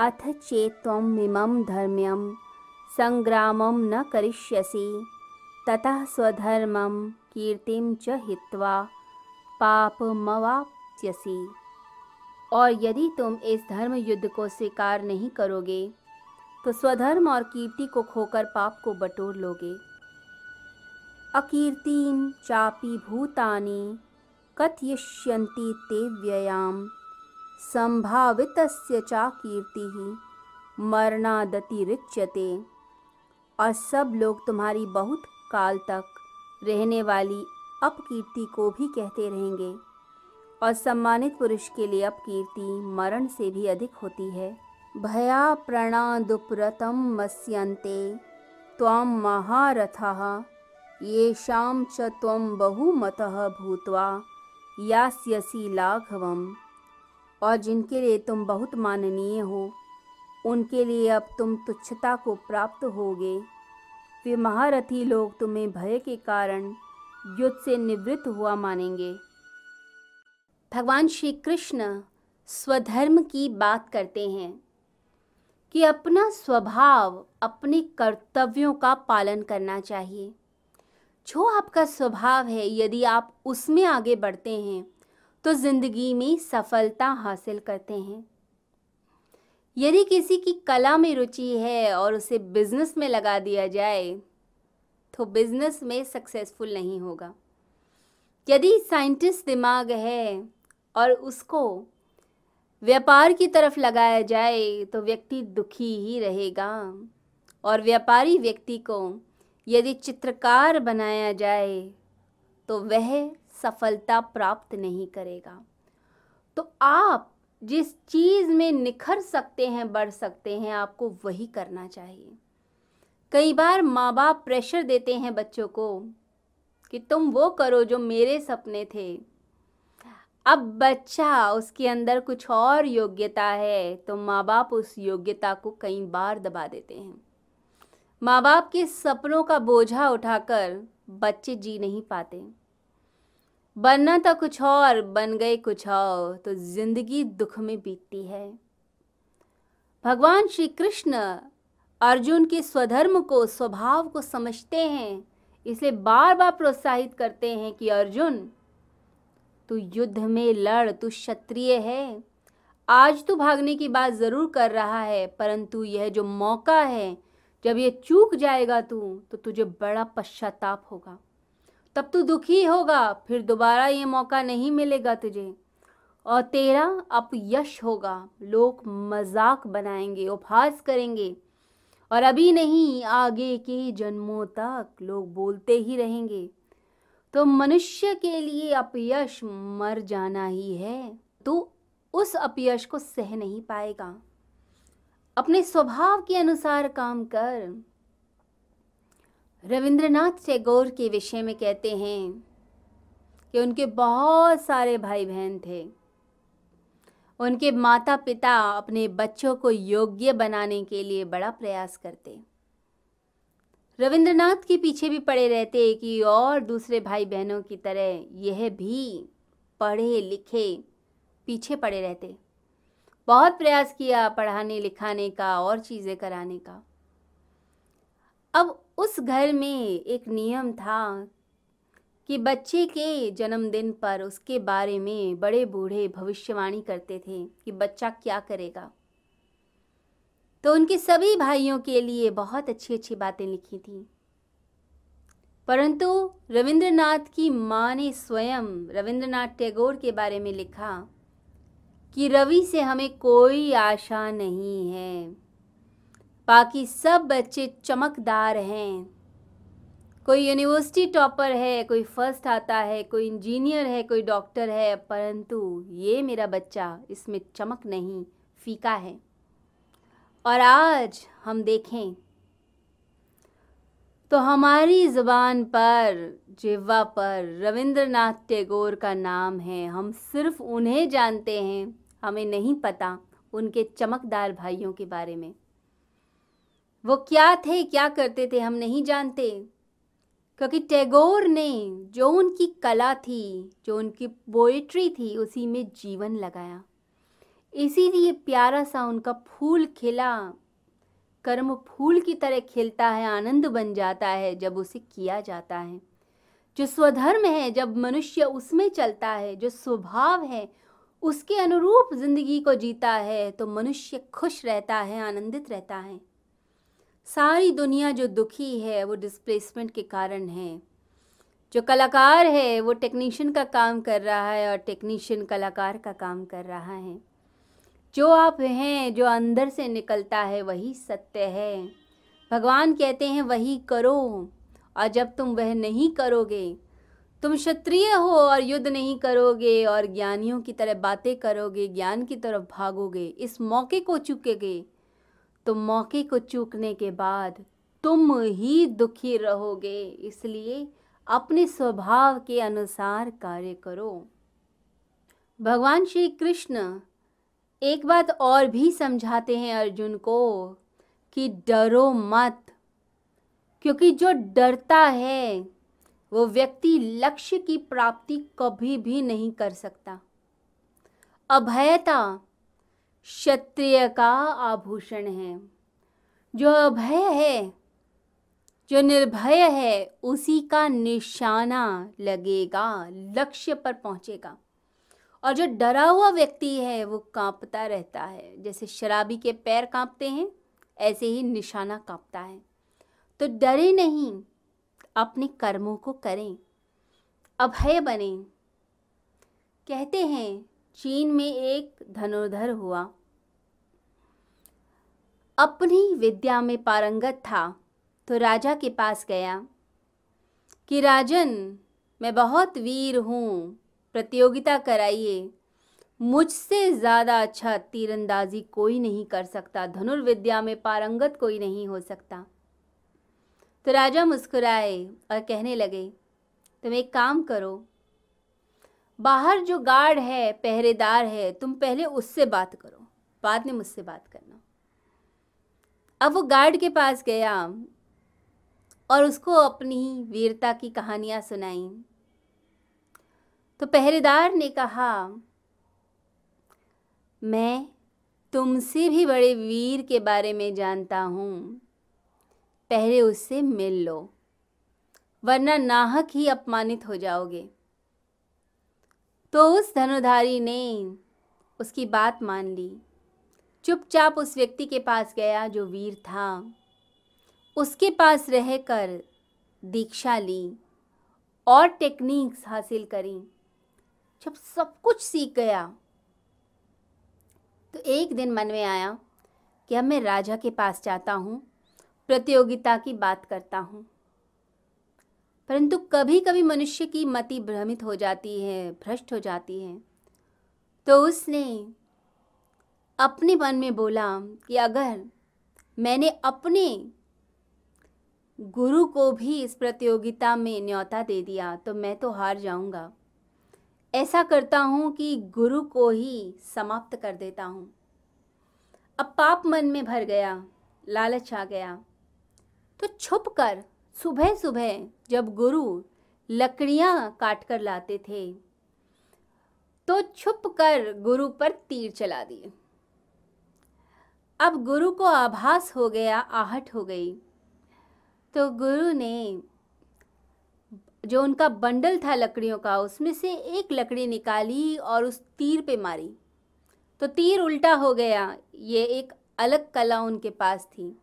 अथ चेत्त्वमिमं धर्म्यं सङ्ग्रामं न करिष्यसि, ततः स्वधर्मं कीर्तिं च हित्वा और यदि तुम इस धर्म युद्ध को स्वीकार नहीं करोगे तो स्वधर्म और कीर्ति को खोकर पाप को बटोर लोगे। अकीर्तिम चापी भूतानि, कथयिष्यन्ति ते व्ययाम। संभावितस्य चा कीर्ति मरणादतिरिच्यते। और सब लोग तुम्हारी बहुत काल तक रहने वाली अपकीर्ति को भी कहते रहेंगे। और सम्मानित पुरुष के लिए अपकीर्ति मरण से भी अधिक होती है। भया प्रणादुप्रतं मस्यन्ते, त्वं महारथः, येषां च त्वं बहुमतः भूत्वा यास्यसि लाघवम्। और जिनके लिए तुम बहुत माननीय हो, उनके लिए अब तुम तुच्छता को प्राप्त होगे। वे महारथी लोग तुम्हें भय के कारण युद्ध से निवृत्त हुआ मानेंगे। भगवान श्री कृष्ण स्वधर्म की बात करते हैं कि अपना स्वभाव, अपने कर्तव्यों का पालन करना चाहिए। जो आपका स्वभाव है, यदि आप उसमें आगे बढ़ते हैं तो ज़िंदगी में सफलता हासिल करते हैं। यदि किसी की कला में रुचि है और उसे बिज़नेस में लगा दिया जाए तो बिज़नेस में सक्सेसफुल नहीं होगा। यदि साइंटिस्ट दिमाग है और उसको व्यापार की तरफ़ लगाया जाए तो व्यक्ति दुखी ही रहेगा। और व्यापारी व्यक्ति को यदि चित्रकार बनाया जाए तो वह सफलता प्राप्त नहीं करेगा। तो आप जिस चीज़ में निखर सकते हैं, बढ़ सकते हैं, आपको वही करना चाहिए। कई बार माँ बाप प्रेशर देते हैं बच्चों को कि तुम वो करो जो मेरे सपने थे। अब बच्चा उसके अंदर कुछ और योग्यता है तो माँ बाप उस योग्यता को कई बार दबा देते हैं। माँ बाप के सपनों का बोझा उठाकर बच्चे जी नहीं पाते। बनना तो कुछ और, बन गए कुछ और तो ज़िंदगी दुख में बीतती है। भगवान श्री कृष्ण अर्जुन के स्वधर्म को, स्वभाव को समझते हैं, इसलिए बार बार प्रोत्साहित करते हैं कि, अर्जुन, तू युद्ध में लड़, तू क्षत्रिय है। आज तू भागने की बात ज़रूर कर रहा है, परंतु यह जो मौका है, जब ये चूक जाएगा तू तो तुझे बड़ा पश्चाताप होगा। तब तू दुखी होगा, फिर दोबारा ये मौका नहीं मिलेगा तुझे। और तेरा अपयश होगा, लोग मज़ाक बनाएँगे, उपहास करेंगे। और अभी नहीं, आगे के जन्मों तक लोग बोलते ही रहेंगे। तो मनुष्य के लिए अपयश मर जाना ही है। तो उस अपयश को सह नहीं पाएगा। अपने स्वभाव के अनुसार काम कर। रविंद्रनाथ टैगोर के विषय में कहते हैं कि उनके बहुत सारे भाई बहन थे। उनके माता पिता अपने बच्चों को योग्य बनाने के लिए बड़ा प्रयास करते। रविंद्रनाथ के पीछे भी पड़े रहते कि और दूसरे भाई बहनों की तरह यह भी पढ़े लिखे पीछे पड़े रहते। बहुत प्रयास किया पढ़ाने लिखाने का और चीज़ें कराने का। अब उस घर में एक नियम था कि बच्चे के जन्मदिन पर उसके बारे में बड़े बूढ़े भविष्यवाणी करते थे कि बच्चा क्या करेगा। तो उनके सभी भाइयों के लिए बहुत अच्छी अच्छी बातें लिखी थी। परंतु रविंद्रनाथ की माँ ने स्वयं रविंद्रनाथ टैगोर के बारे में लिखा कि रवि से हमें कोई आशा नहीं है। बाकी सब बच्चे चमकदार हैं। कोई यूनिवर्सिटी टॉपर है, कोई फ़र्स्ट आता है, कोई इंजीनियर है, कोई डॉक्टर है, परंतु ये मेरा बच्चा इसमें चमक नहीं, फीका है। और आज हम देखें तो हमारी ज़ुबान पर जिवा पर रविंद्रनाथ टैगोर का नाम है। हम सिर्फ़ उन्हें जानते हैं, हमें नहीं पता उनके चमकदार भाइयों के बारे में। वो क्या थे, क्या करते थे, हम नहीं जानते। क्योंकि टैगोर ने जो उनकी कला थी, जो उनकी पोइट्री थी, उसी में जीवन लगाया। इसीलिए प्यारा सा उनका फूल खिला। कर्म फूल की तरह खिलता है, आनंद बन जाता है जब उसे किया जाता है। जो स्वधर्म है, जब मनुष्य उसमें चलता है, जो स्वभाव है, उसके अनुरूप ज़िंदगी को जीता है तो मनुष्य खुश रहता है, आनंदित रहता है। सारी दुनिया जो दुखी है, वो डिस्प्लेसमेंट के कारण है। जो कलाकार है, वो टेक्नीशियन का काम कर रहा है और टेक्नीशियन कलाकार का काम कर रहा है। जो आप हैं, जो अंदर से निकलता है, वही सत्य है। भगवान कहते हैं, वही करो और जब तुम वह नहीं करोगे, तुम क्षत्रिय हो और युद्ध नहीं करोगे और ज्ञानियों की तरह बातें करोगे, ज्ञान की तरफ़ भागोगे, इस मौके को चूकोगे तो मौके को चूकने के बाद तुम ही दुखी रहोगे, इसलिए अपने स्वभाव के अनुसार कार्य करो। भगवान श्री कृष्ण एक बात और भी समझाते हैं अर्जुन को कि डरो मत, क्योंकि जो डरता है, वो व्यक्ति लक्ष्य की प्राप्ति कभी भी नहीं कर सकता। अभयता क्षत्रिय का आभूषण है। जो अभय है, जो निर्भय है, उसी का निशाना लगेगा, लक्ष्य पर पहुंचेगा। और जो डरा हुआ व्यक्ति है, वो कांपता रहता है। जैसे शराबी के पैर कांपते हैं, ऐसे ही निशाना कांपता है। तो डरे नहीं, अपने कर्मों को करें। अभय बने। कहते हैं चीन में एक धनुर्धर हुआ। अपनी विद्या में पारंगत था तो राजा के पास गया कि, राजन, मैं बहुत वीर हूँ, प्रतियोगिता कराइए। मुझसे ज़्यादा अच्छा तीरंदाजी कोई नहीं कर सकता, धनुर्विद्या में पारंगत कोई नहीं हो सकता। तो राजा मुस्कुराए और कहने लगे, तुम एक काम करो बाहर जो गार्ड है, पहरेदार है, तुम पहले उससे बात करो, बाद में मुझसे बात करना। अब वो गार्ड के पास गया और उसको अपनी वीरता की कहानियाँ सुनाई। तो पहरेदार ने कहा, मैं तुमसे भी बड़े वीर के बारे में जानता हूँ। पहले उससे मिल लो, वरना नाहक ही अपमानित हो जाओगे। तो उस धनुधारी ने उसकी बात मान ली। चुपचाप उस व्यक्ति के पास गया जो वीर था। उसके पास रहकर दीक्षा ली और टेक्निक्स हासिल करी। जब सब कुछ सीख गया तो एक दिन मन में आया कि अब मैं राजा के पास जाता हूँ, प्रतियोगिता की बात करता हूँ। परंतु कभी कभी मनुष्य की मति भ्रमित हो जाती है, भ्रष्ट हो जाती है। तो उसने अपने मन में बोला कि अगर मैंने अपने गुरु को भी इस प्रतियोगिता में न्योता दे दिया तो मैं तो हार जाऊँगा। ऐसा करता हूँ कि गुरु को ही समाप्त कर देता हूँ। अब पाप मन में भर गया, लालच आ गया। तो छुप कर सुबह सुबह जब गुरु लकड़ियाँ काट कर लाते थे तो छुप कर गुरु पर तीर चला दिए। अब गुरु को आभास हो गया, आहट हो गई। तो गुरु ने जो उनका बंडल था लकड़ियों का, उसमें से एक लकड़ी निकाली और उस तीर पे मारी। तो तीर उल्टा हो गया, ये एक अलग कला उनके पास थी।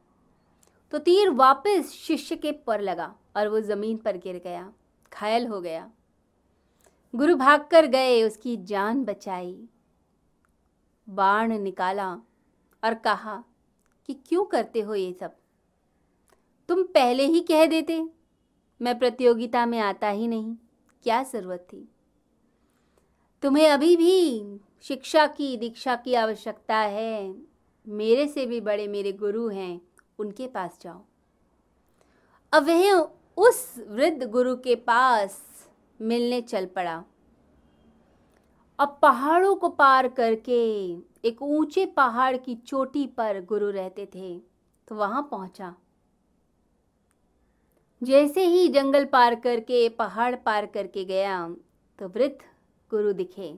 तो तीर वापस शिष्य के पर लगा और वो ज़मीन पर गिर गया, घायल हो गया। गुरु भागकर गए, उसकी जान बचाई। बाण निकाला और कहा कि क्यों करते हो ये सब? तुम पहले ही कह देते, मैं प्रतियोगिता में आता ही नहीं, क्या ज़रूरत थी? तुम्हें अभी भी शिक्षा की, दीक्षा की आवश्यकता है। मेरे से भी बड़े मेरे गुरु हैं उनके पास जाओ। अब वह उस वृद्ध गुरु के पास मिलने चल पड़ा। अब पहाड़ों को पार करके एक ऊँचे पहाड़ की चोटी पर गुरु रहते थे तो वहाँ पहुँचा। जैसे ही जंगल पार करके, पहाड़ पार करके गया तो वृद्ध गुरु दिखे।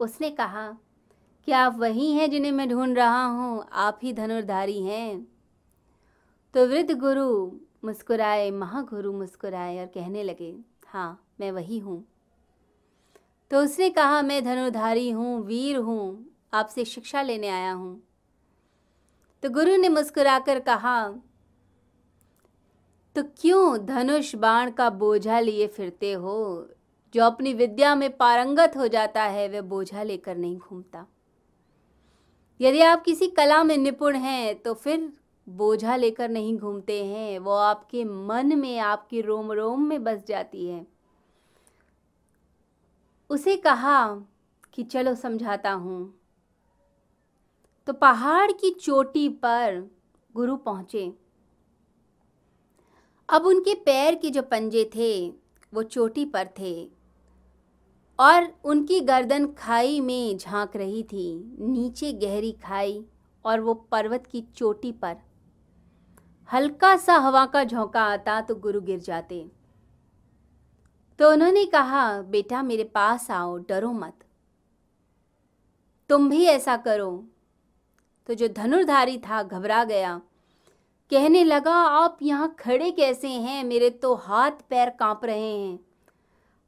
उसने कहा, क्या आप वही हैं जिन्हें मैं ढूंढ रहा हूँ? आप ही धनुर्धारी हैं। तो वृद्ध गुरु मुस्कुराए, महागुरु मुस्कुराए और कहने लगे हाँ मैं वही हूँ। तो उसने कहा, मैं धनुर्धारी हूँ, वीर हूँ, आपसे शिक्षा लेने आया हूँ। तो गुरु ने मुस्कुराकर कहा तो क्यों धनुष बाण का बोझा लिए फिरते हो? जो अपनी विद्या में पारंगत हो जाता है, वह बोझा लेकर नहीं घूमता। यदि आप किसी कला में निपुण हैं तो फिर बोझा लेकर नहीं घूमते हैं। वो आपके मन में, आपके रोम रोम में बस जाती है। उसे कहा कि चलो समझाता हूँ। तो पहाड़ की चोटी पर गुरु पहुँचे। अब उनके पैर के जो पंजे थे, वो चोटी पर थे। और उनकी गर्दन खाई में झाँक रही थी, नीचे गहरी खाई और वो पर्वत की चोटी पर। हल्का सा हवा का झोंका आता तो गुरु गिर जाते। तो उन्होंने कहा, बेटा, मेरे पास आओ, डरो मत। तुम भी ऐसा करो। तो जो धनुर्धारी था, घबरा गया। कहने लगा, आप यहाँ खड़े कैसे हैं? मेरे तो हाथ पैर काँप रहे हैं।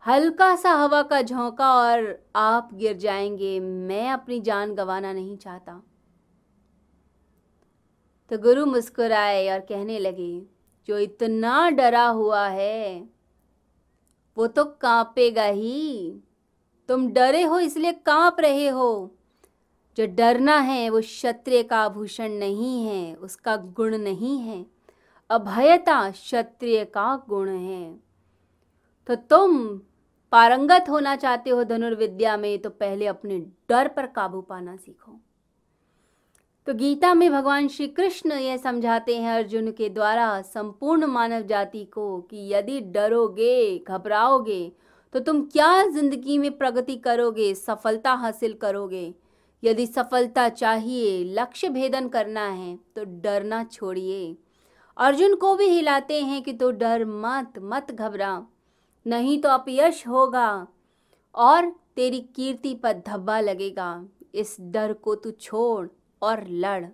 हल्का सा हवा का झोंका और आप गिर जाएँगे। मैं अपनी जान गंवाना नहीं चाहता। तो गुरु मुस्कुराए और कहने लगे, जो इतना डरा हुआ है, वो तो कांपेगा ही। तुम डरे हो, इसलिए काँप रहे हो। जो डरना है, वो क्षत्रिय का आभूषण नहीं है, उसका गुण नहीं है। अभयता क्षत्रिय का गुण है। तो तुम पारंगत होना चाहते हो धनुर्विद्या में तो पहले अपने डर पर काबू पाना सीखो। तो गीता में भगवान श्री कृष्ण यह समझाते हैं अर्जुन के द्वारा संपूर्ण मानव जाति को कि यदि डरोगे, घबराओगे तो तुम क्या ज़िंदगी में प्रगति करोगे, सफलता हासिल करोगे? यदि सफलता चाहिए, लक्ष्य भेदन करना है तो डरना छोड़िए। अर्जुन को भी हिलाते हैं कि तो डर मत मत घबरा। नहीं तो अपयश होगा और तेरी कीर्ति पर धब्बा लगेगा। इस डर को तू छोड़। और लड़।